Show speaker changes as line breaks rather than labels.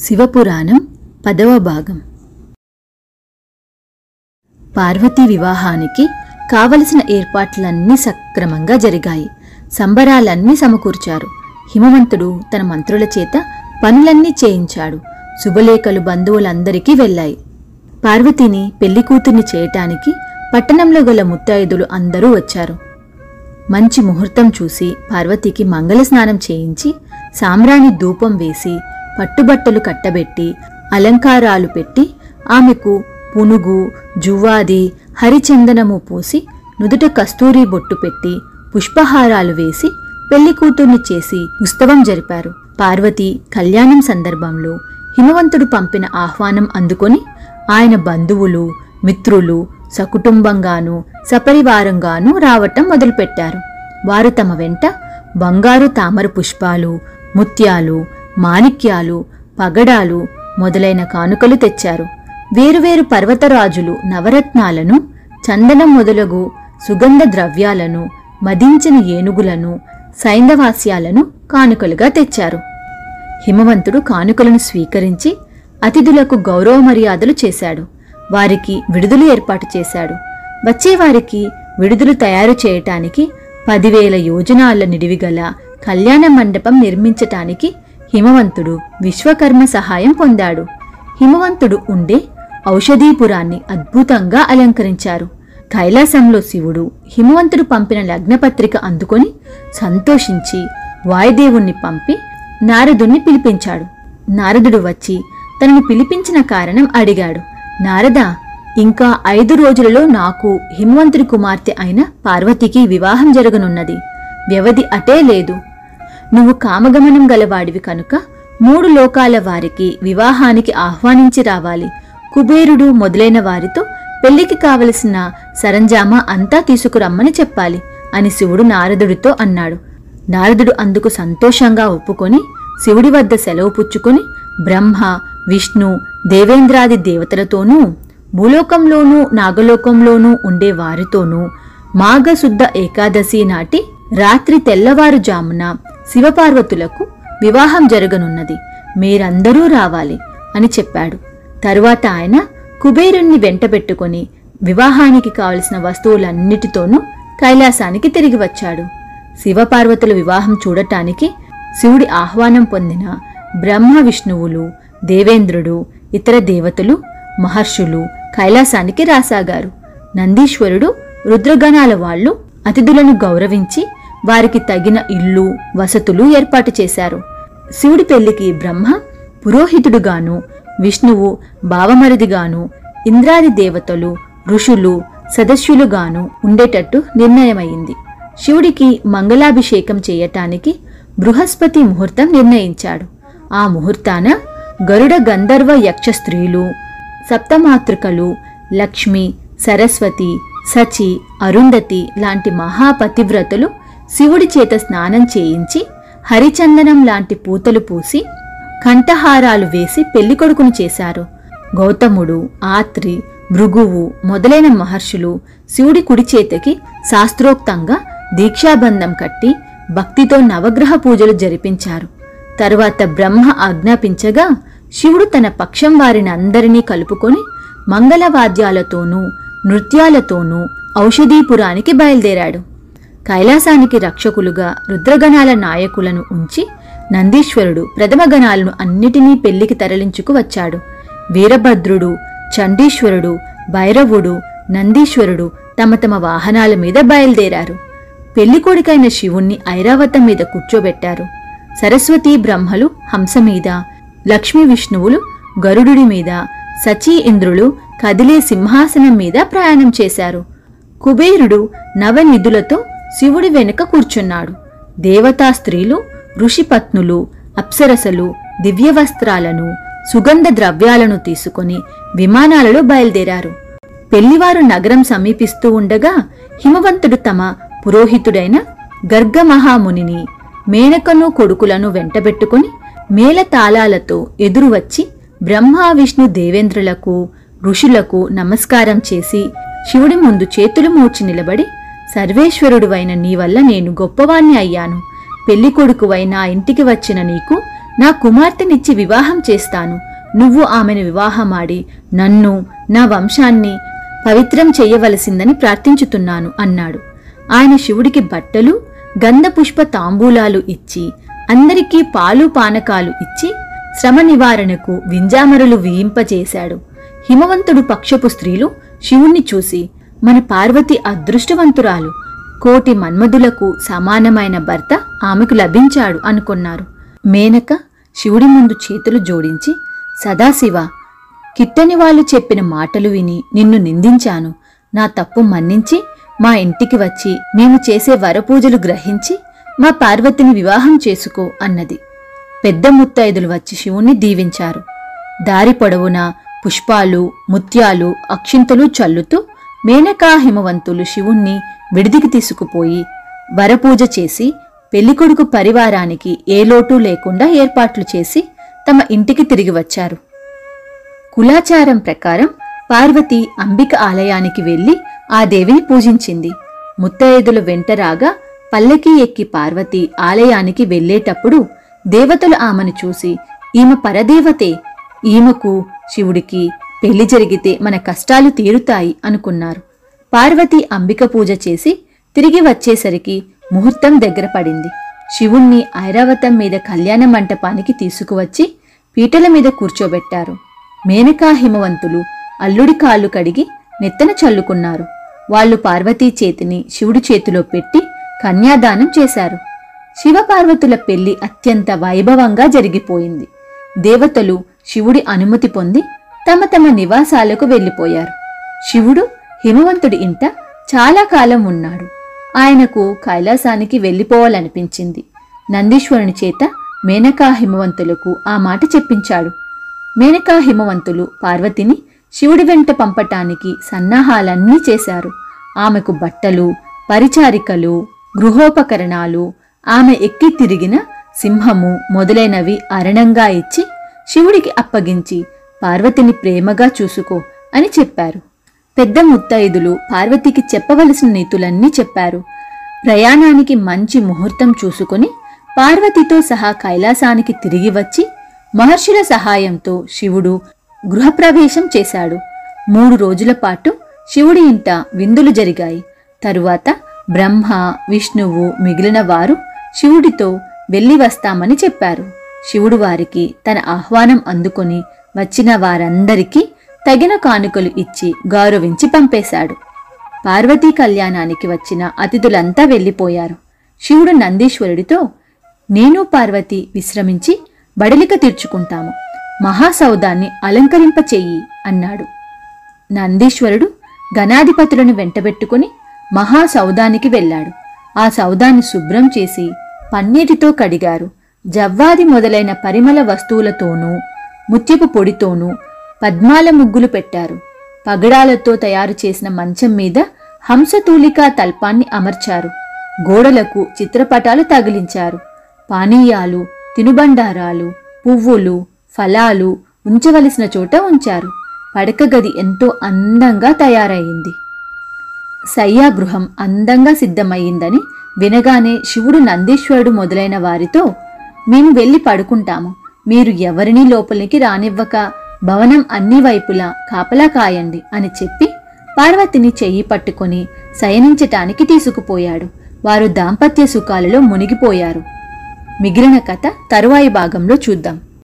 శివపురాణం పదవ భాగం. పార్వతీ వివాహానికి కావలసిన ఏర్పాట్లన్నీ సక్రమంగా జరిగాయి. సంబరాలన్నీ సమకూర్చారు. హిమవంతుడు తన మంత్రుల చేత పనులన్నీ చేయించాడు. శుభలేఖలు బంధువులందరికీ వెళ్ళాయి. పార్వతిని పెళ్ళి కూతుర్ని చేయటానికి పట్టణంలో గల ముత్తైదులు అందరూ వచ్చారు. మంచి ముహూర్తం చూసి పార్వతికి మంగళ స్నానం చేయించి సామ్రాణి ధూపం వేసి పట్టుబట్టలు కట్టబెట్టి అలంకారాలు పెట్టి ఆమెకు పునుగు జువ్వాది హరిచందనము పూసి నుదుట కస్తూరి బొట్టు పెట్టి పుష్పహారాలు వేసి పెళ్ళి కూతుర్ని చేసి ఉత్సవం జరిపారు. పార్వతి కళ్యాణం సందర్భంలో హిమవంతుడు పంపిన ఆహ్వానం అందుకొని ఆయన బంధువులు మిత్రులు సకుటుంబంగాను సపరివారంగాను రావటం మొదలుపెట్టారు. వారు తమ వెంట బంగారు తామర పుష్పాలు ముత్యాలు మాణిక్యాలు పగడాలు మొదలైన కానుకలు తెచ్చారు. వేరువేరు పర్వతరాజులు నవరత్నాలను చందనం మొదలగు సుగంధ ద్రవ్యాలను మదించిన ఏనుగులను సైంధవాస్యాలను కానుకలుగా తెచ్చారు. హిమవంతుడు కానుకలను స్వీకరించి అతిథులకు గౌరవ మర్యాదలు చేశాడు. వారికి విడుదల ఏర్పాటు చేశాడు. వచ్చేవారికి విడుదలు తయారు చేయటానికి పదివేల యోజనాల నిడివిగల కళ్యాణ మండపం నిర్మించటానికి హిమవంతుడు విశ్వకర్మ సహాయం పొందాడు. హిమవంతుడు ఉండే ఔషధీపురాన్ని అద్భుతంగా అలంకరించారు. కైలాసంలో శివుడు హిమవంతుడు పంపిన లగ్నపత్రిక అందుకొని సంతోషించి వాయుదేవుణ్ణి పంపి నారదుణ్ణి పిలిపించాడు. నారదుడు వచ్చి తనను పిలిపించిన కారణం అడిగాడు. నారద ఇంకా ఐదు రోజులలో నాకు హిమవంతుడి కుమార్తె అయిన పార్వతికి వివాహం జరగనున్నది. వ్యవధి అటే లేదు. నువ్వు కామగమనం గలవాడివి కనుక మూడు లోకాల వారికి వివాహానికి ఆహ్వానించి రావాలి. కుబేరుడు మొదలైన వారితో పెళ్ళికి కావలసిన సరంజామా అంతా తీసుకురమ్మని చెప్పాలి అని శివుడు నారదుడితో అన్నాడు. నారదుడు అందుకు సంతోషంగా ఒప్పుకొని శివుడి వద్ద సెలవు పుచ్చుకొని బ్రహ్మ విష్ణు దేవేంద్రాది దేవతలతోనూ భూలోకంలోనూ నాగలోకంలోనూ ఉండే వారితోనూ మాఘశుద్ధ ఏకాదశి నాటి రాత్రి తెల్లవారుజామున శివపార్వతులకు వివాహం జరగనున్నది. మీరందరూ రావాలి అని చెప్పాడు. తరువాత ఆయన కుబేరుణ్ణి వెంటబెట్టుకొని వివాహానికి కావలసిన వస్తువులన్నిటితోనూ కైలాసానికి తిరిగి వచ్చాడు. శివపార్వతుల వివాహం చూడటానికి శివుడి ఆహ్వానం పొందిన బ్రహ్మ విష్ణువులు దేవేంద్రుడు ఇతర దేవతలు మహర్షులు కైలాసానికి రాసాగారు. నందీశ్వరుడు రుద్రగణాల వాళ్ళు అతిథులను గౌరవించి వారికి తగిన ఇల్లు వసతులు ఏర్పాటు చేశారు. శివుడి పెళ్ళికి బ్రహ్మ పురోహితుడుగాను విష్ణువు భావమరిదిగాను ఇంద్రాది దేవతలు ఋషులు సదస్యులుగాను ఉండేటట్టు నిర్ణయమైంది. శివుడికి మంగళాభిషేకం చేయటానికి బృహస్పతి ముహూర్తం నిర్ణయించాడు. ఆ ముహూర్తాన గరుడ గంధర్వ యక్ష స్త్రీలు సప్తమాతృకలు లక్ష్మి సరస్వతి సచి అరుంధతి లాంటి మహాపతివ్రతలు శివుడి చేత స్నానం చేయించి హరిచందనం లాంటి పూతలు పూసి కంఠహారాలు వేసి పెళ్ళికొడుకును చేశారు. గౌతముడు ఆత్రి భృగువు మొదలైన మహర్షులు శివుడి కుడి చేతకి శాస్త్రోక్తంగా దీక్షాబంధం కట్టి భక్తితో నవగ్రహ పూజలు జరిపించారు. తరువాత బ్రహ్మ ఆజ్ఞాపించగా శివుడు తన పక్షం వారిని అందరినీ కలుపుకొని మంగళవాద్యాలతోనూ నృత్యాలతోనూ ఔషధీపురానికి బయలుదేరాడు. కైలాసానికి రక్షకులుగా రుద్రగణాల నాయకులను ఉంచి నందీశ్వరుడు ప్రథమగణాలను అన్నిటినీ పెళ్ళికి తరలించుకు వచ్చాడు. వీరభద్రుడు చండీశ్వరుడు భైరవుడు నందీశ్వరుడు తమ తమ వాహనాల మీద బయలుదేరారు. పెళ్ళికొడుకైన శివుణ్ణి ఐరావతం మీద కూర్చోబెట్టారు. సరస్వతీ బ్రహ్మలు హంస మీద లక్ష్మీ విష్ణువులు గరుడుడి మీద సచీ ఇంద్రులు కదిలే సింహాసనం మీద ప్రయాణం చేశారు. కుబేరుడు నవనిధులతో శివుడి వెనుక కూర్చున్నాడు. దేవతా స్త్రీలు ఋషిపత్నులు అప్సరసలు దివ్యవస్త్రాలను సుగంధ ద్రవ్యాలను తీసుకుని విమానాలలో బయలుదేరారు. పెళ్ళివారు నగరం సమీపిస్తూ ఉండగా హిమవంతుడు తమ పురోహితుడైన గర్గమహామునిని మేనకను కొడుకులను వెంటబెట్టుకుని మేళతాళాలతో ఎదురు వచ్చి బ్రహ్మ విష్ణు దేవేంద్రులకు ఋషులకు నమస్కారం చేసి శివుడి ముందు చేతులు మూర్చి నిలబడి సర్వేశ్వరుడువైన నీ వల్ల నేను గొప్పవాణ్ణి అయ్యాను. పెళ్ళికొడుకువై నా ఇంటికి వచ్చిన నీకు నా కుమార్తెనిచ్చి వివాహం చేస్తాను. నువ్వు ఆమెను వివాహమాడి నన్ను నా వంశాన్ని పవిత్రం చెయ్యవలసిందని ప్రార్థించుతున్నాను అన్నాడు. ఆయన శివుడికి బట్టలు గంధపుష్ప తాంబూలాలు ఇచ్చి అందరికీ పాలు పానకాలు ఇచ్చి శ్రమ నివారణకు వింజామరులు వీయింపచేశాడు హిమవంతుడు పక్షపు స్త్రీలు శివుణ్ణి చూసి మన పార్వతి అదృష్టవంతురాలు. కోటి మన్మధులకు సమానమైన భర్త ఆమెకు లభించాడు అనుకున్నారు. మేనక శివుడి ముందు చేతులు జోడించి సదాశివ కిట్టని వాళ్ళు చెప్పిన మాటలు విని నిన్ను నిందించాను. నా తప్పు మన్నించి మా ఇంటికి వచ్చి మేము చేసే వరపూజలు గ్రహించి మా పార్వతిని వివాహం చేసుకో అన్నది. పెద్ద ముత్తైదులు వచ్చి శివుణ్ణి దీవించారు. దారి పొడవునా పుష్పాలు ముత్యాలు అక్షింతలు చల్లుతూ మేనకా హిమవంతులు శివుణ్ణి విడిదికి తీసుకుపోయి వరపూజ చేసి పెళ్ళికొడుకు పరివారానికి ఏ లోటు లేకుండా ఏర్పాట్లు చేసి తమ ఇంటికి తిరిగి వచ్చారు. కులాచారం ప్రకారం పార్వతి అంబిక ఆలయానికి వెళ్ళి ఆ దేవిని పూజించింది. ముత్తైదులు వెంటరాగా పల్లకి ఎక్కి పార్వతి ఆలయానికి వెళ్ళేటప్పుడు దేవతలు ఆమెను చూసి ఈమె పరదేవతే ఈమెకు శివుడికి పెళ్ళి జరిగితే మన కష్టాలు తీరుతాయి అనుకున్నారు. పార్వతి అంబిక పూజ చేసి తిరిగి వచ్చేసరికి ముహూర్తం దగ్గర పడింది. శివుణ్ణి ఐరావతం మీద కళ్యాణ మంటపానికి తీసుకువచ్చి పీటల మీద కూర్చోబెట్టారు. మేనకా హిమవంతులు అల్లుడి కాళ్ళు కడిగి నెత్తన చల్లుకున్నారు. వాళ్ళు పార్వతీ చేతిని శివుడి చేతిలో పెట్టి కన్యాదానం చేశారు. శివపార్వతుల పెళ్ళి అత్యంత వైభవంగా జరిగిపోయింది. దేవతలు శివుడి అనుమతి పొంది తమ తమ నివాసాలకు వెళ్ళిపోయారు. శివుడు హిమవంతుడి ఇంట చాలా కాలం ఉన్నాడు. ఆయనకు కైలాసానికి వెళ్ళిపోవాలనిపించింది. నందీశ్వరుని చేత మేనకా హిమవంతులకు ఆ మాట చెప్పించాడు. మేనకా హిమవంతులు పార్వతిని శివుడి వెంట పంపటానికి సన్నాహాలన్నీ చేశారు. ఆమెకు బట్టలు పరిచారికలు గృహోపకరణాలు ఆమె ఎక్కి తిరిగిన సింహము మొదలైనవి అరణంగా ఇచ్చి శివుడికి అప్పగించి పార్వతిని ప్రేమగా చూసుకో అని చెప్పారు. పెద్ద ముత్తైదులు పార్వతికి చెప్పవలసిన నీతులన్నీ చెప్పారు. ప్రయాణానికి మంచి ముహూర్తం చూసుకుని పార్వతితో సహా కైలాసానికి తిరిగి వచ్చి మహర్షుల సహాయంతో శివుడు గృహప్రవేశం చేశాడు. మూడు రోజుల పాటు శివుడి ఇంట విందులు జరిగాయి. తరువాత బ్రహ్మ విష్ణువు మిగిలిన వారు శివుడితో వెళ్ళి వస్తామని చెప్పారు. శివుడు వారికి తన ఆహ్వానం అందుకొని వచ్చిన వారందరికీ తగిన కానుకలు ఇచ్చి గౌరవించి పంపేశాడు. పార్వతీ కళ్యాణానికి వచ్చిన అతిథులంతా వెళ్ళిపోయారు. శివుడు నందీశ్వరుడితో నేను పార్వతి విశ్రమించి బడలిక తీర్చుకుంటాము. మహాసౌదాన్ని అలంకరింపచేయి అన్నాడు. నందీశ్వరుడు గణాధిపతులను వెంటబెట్టుకుని మహాసౌదానికి వెళ్ళాడు. ఆ సౌదాన్ని శుభ్రం చేసి పన్నీటితో కడిగారు. జవ్వాది మొదలైన పరిమళ వస్తువులతోనూ ముత్యపు పొడితోనూ పద్మాల ముగ్గులు పెట్టారు. పగడాలతో తయారు చేసిన మంచం మీద హంసతూలికా తల్పాన్ని అమర్చారు. గోడలకు చిత్రపటాలు తగిలించారు. పానీయాలు తినుబండారాలు పువ్వులు ఫలాలు ఉంచవలసిన చోట ఉంచారు. పడక గది ఎంతో అందంగా తయారయింది శయ్యాగృహం అందంగా సిద్ధమయ్యిందని వినగానే శివుడు నందీశ్వరుడు మొదలైన వారితో మేము వెళ్ళి పడుకుంటాము. మీరు ఎవరినీ లోపలికి రానివ్వక భవనం అన్ని వైపులా కాపలా కాయండి అని చెప్పి పార్వతిని చెయ్యి పట్టుకొని శయనించటానికి తీసుకుపోయాడు. వారు దాంపత్య సుఖాలలో మునిగిపోయారు. మిగిలిన కథ తరువాయి భాగంలో చూద్దాం.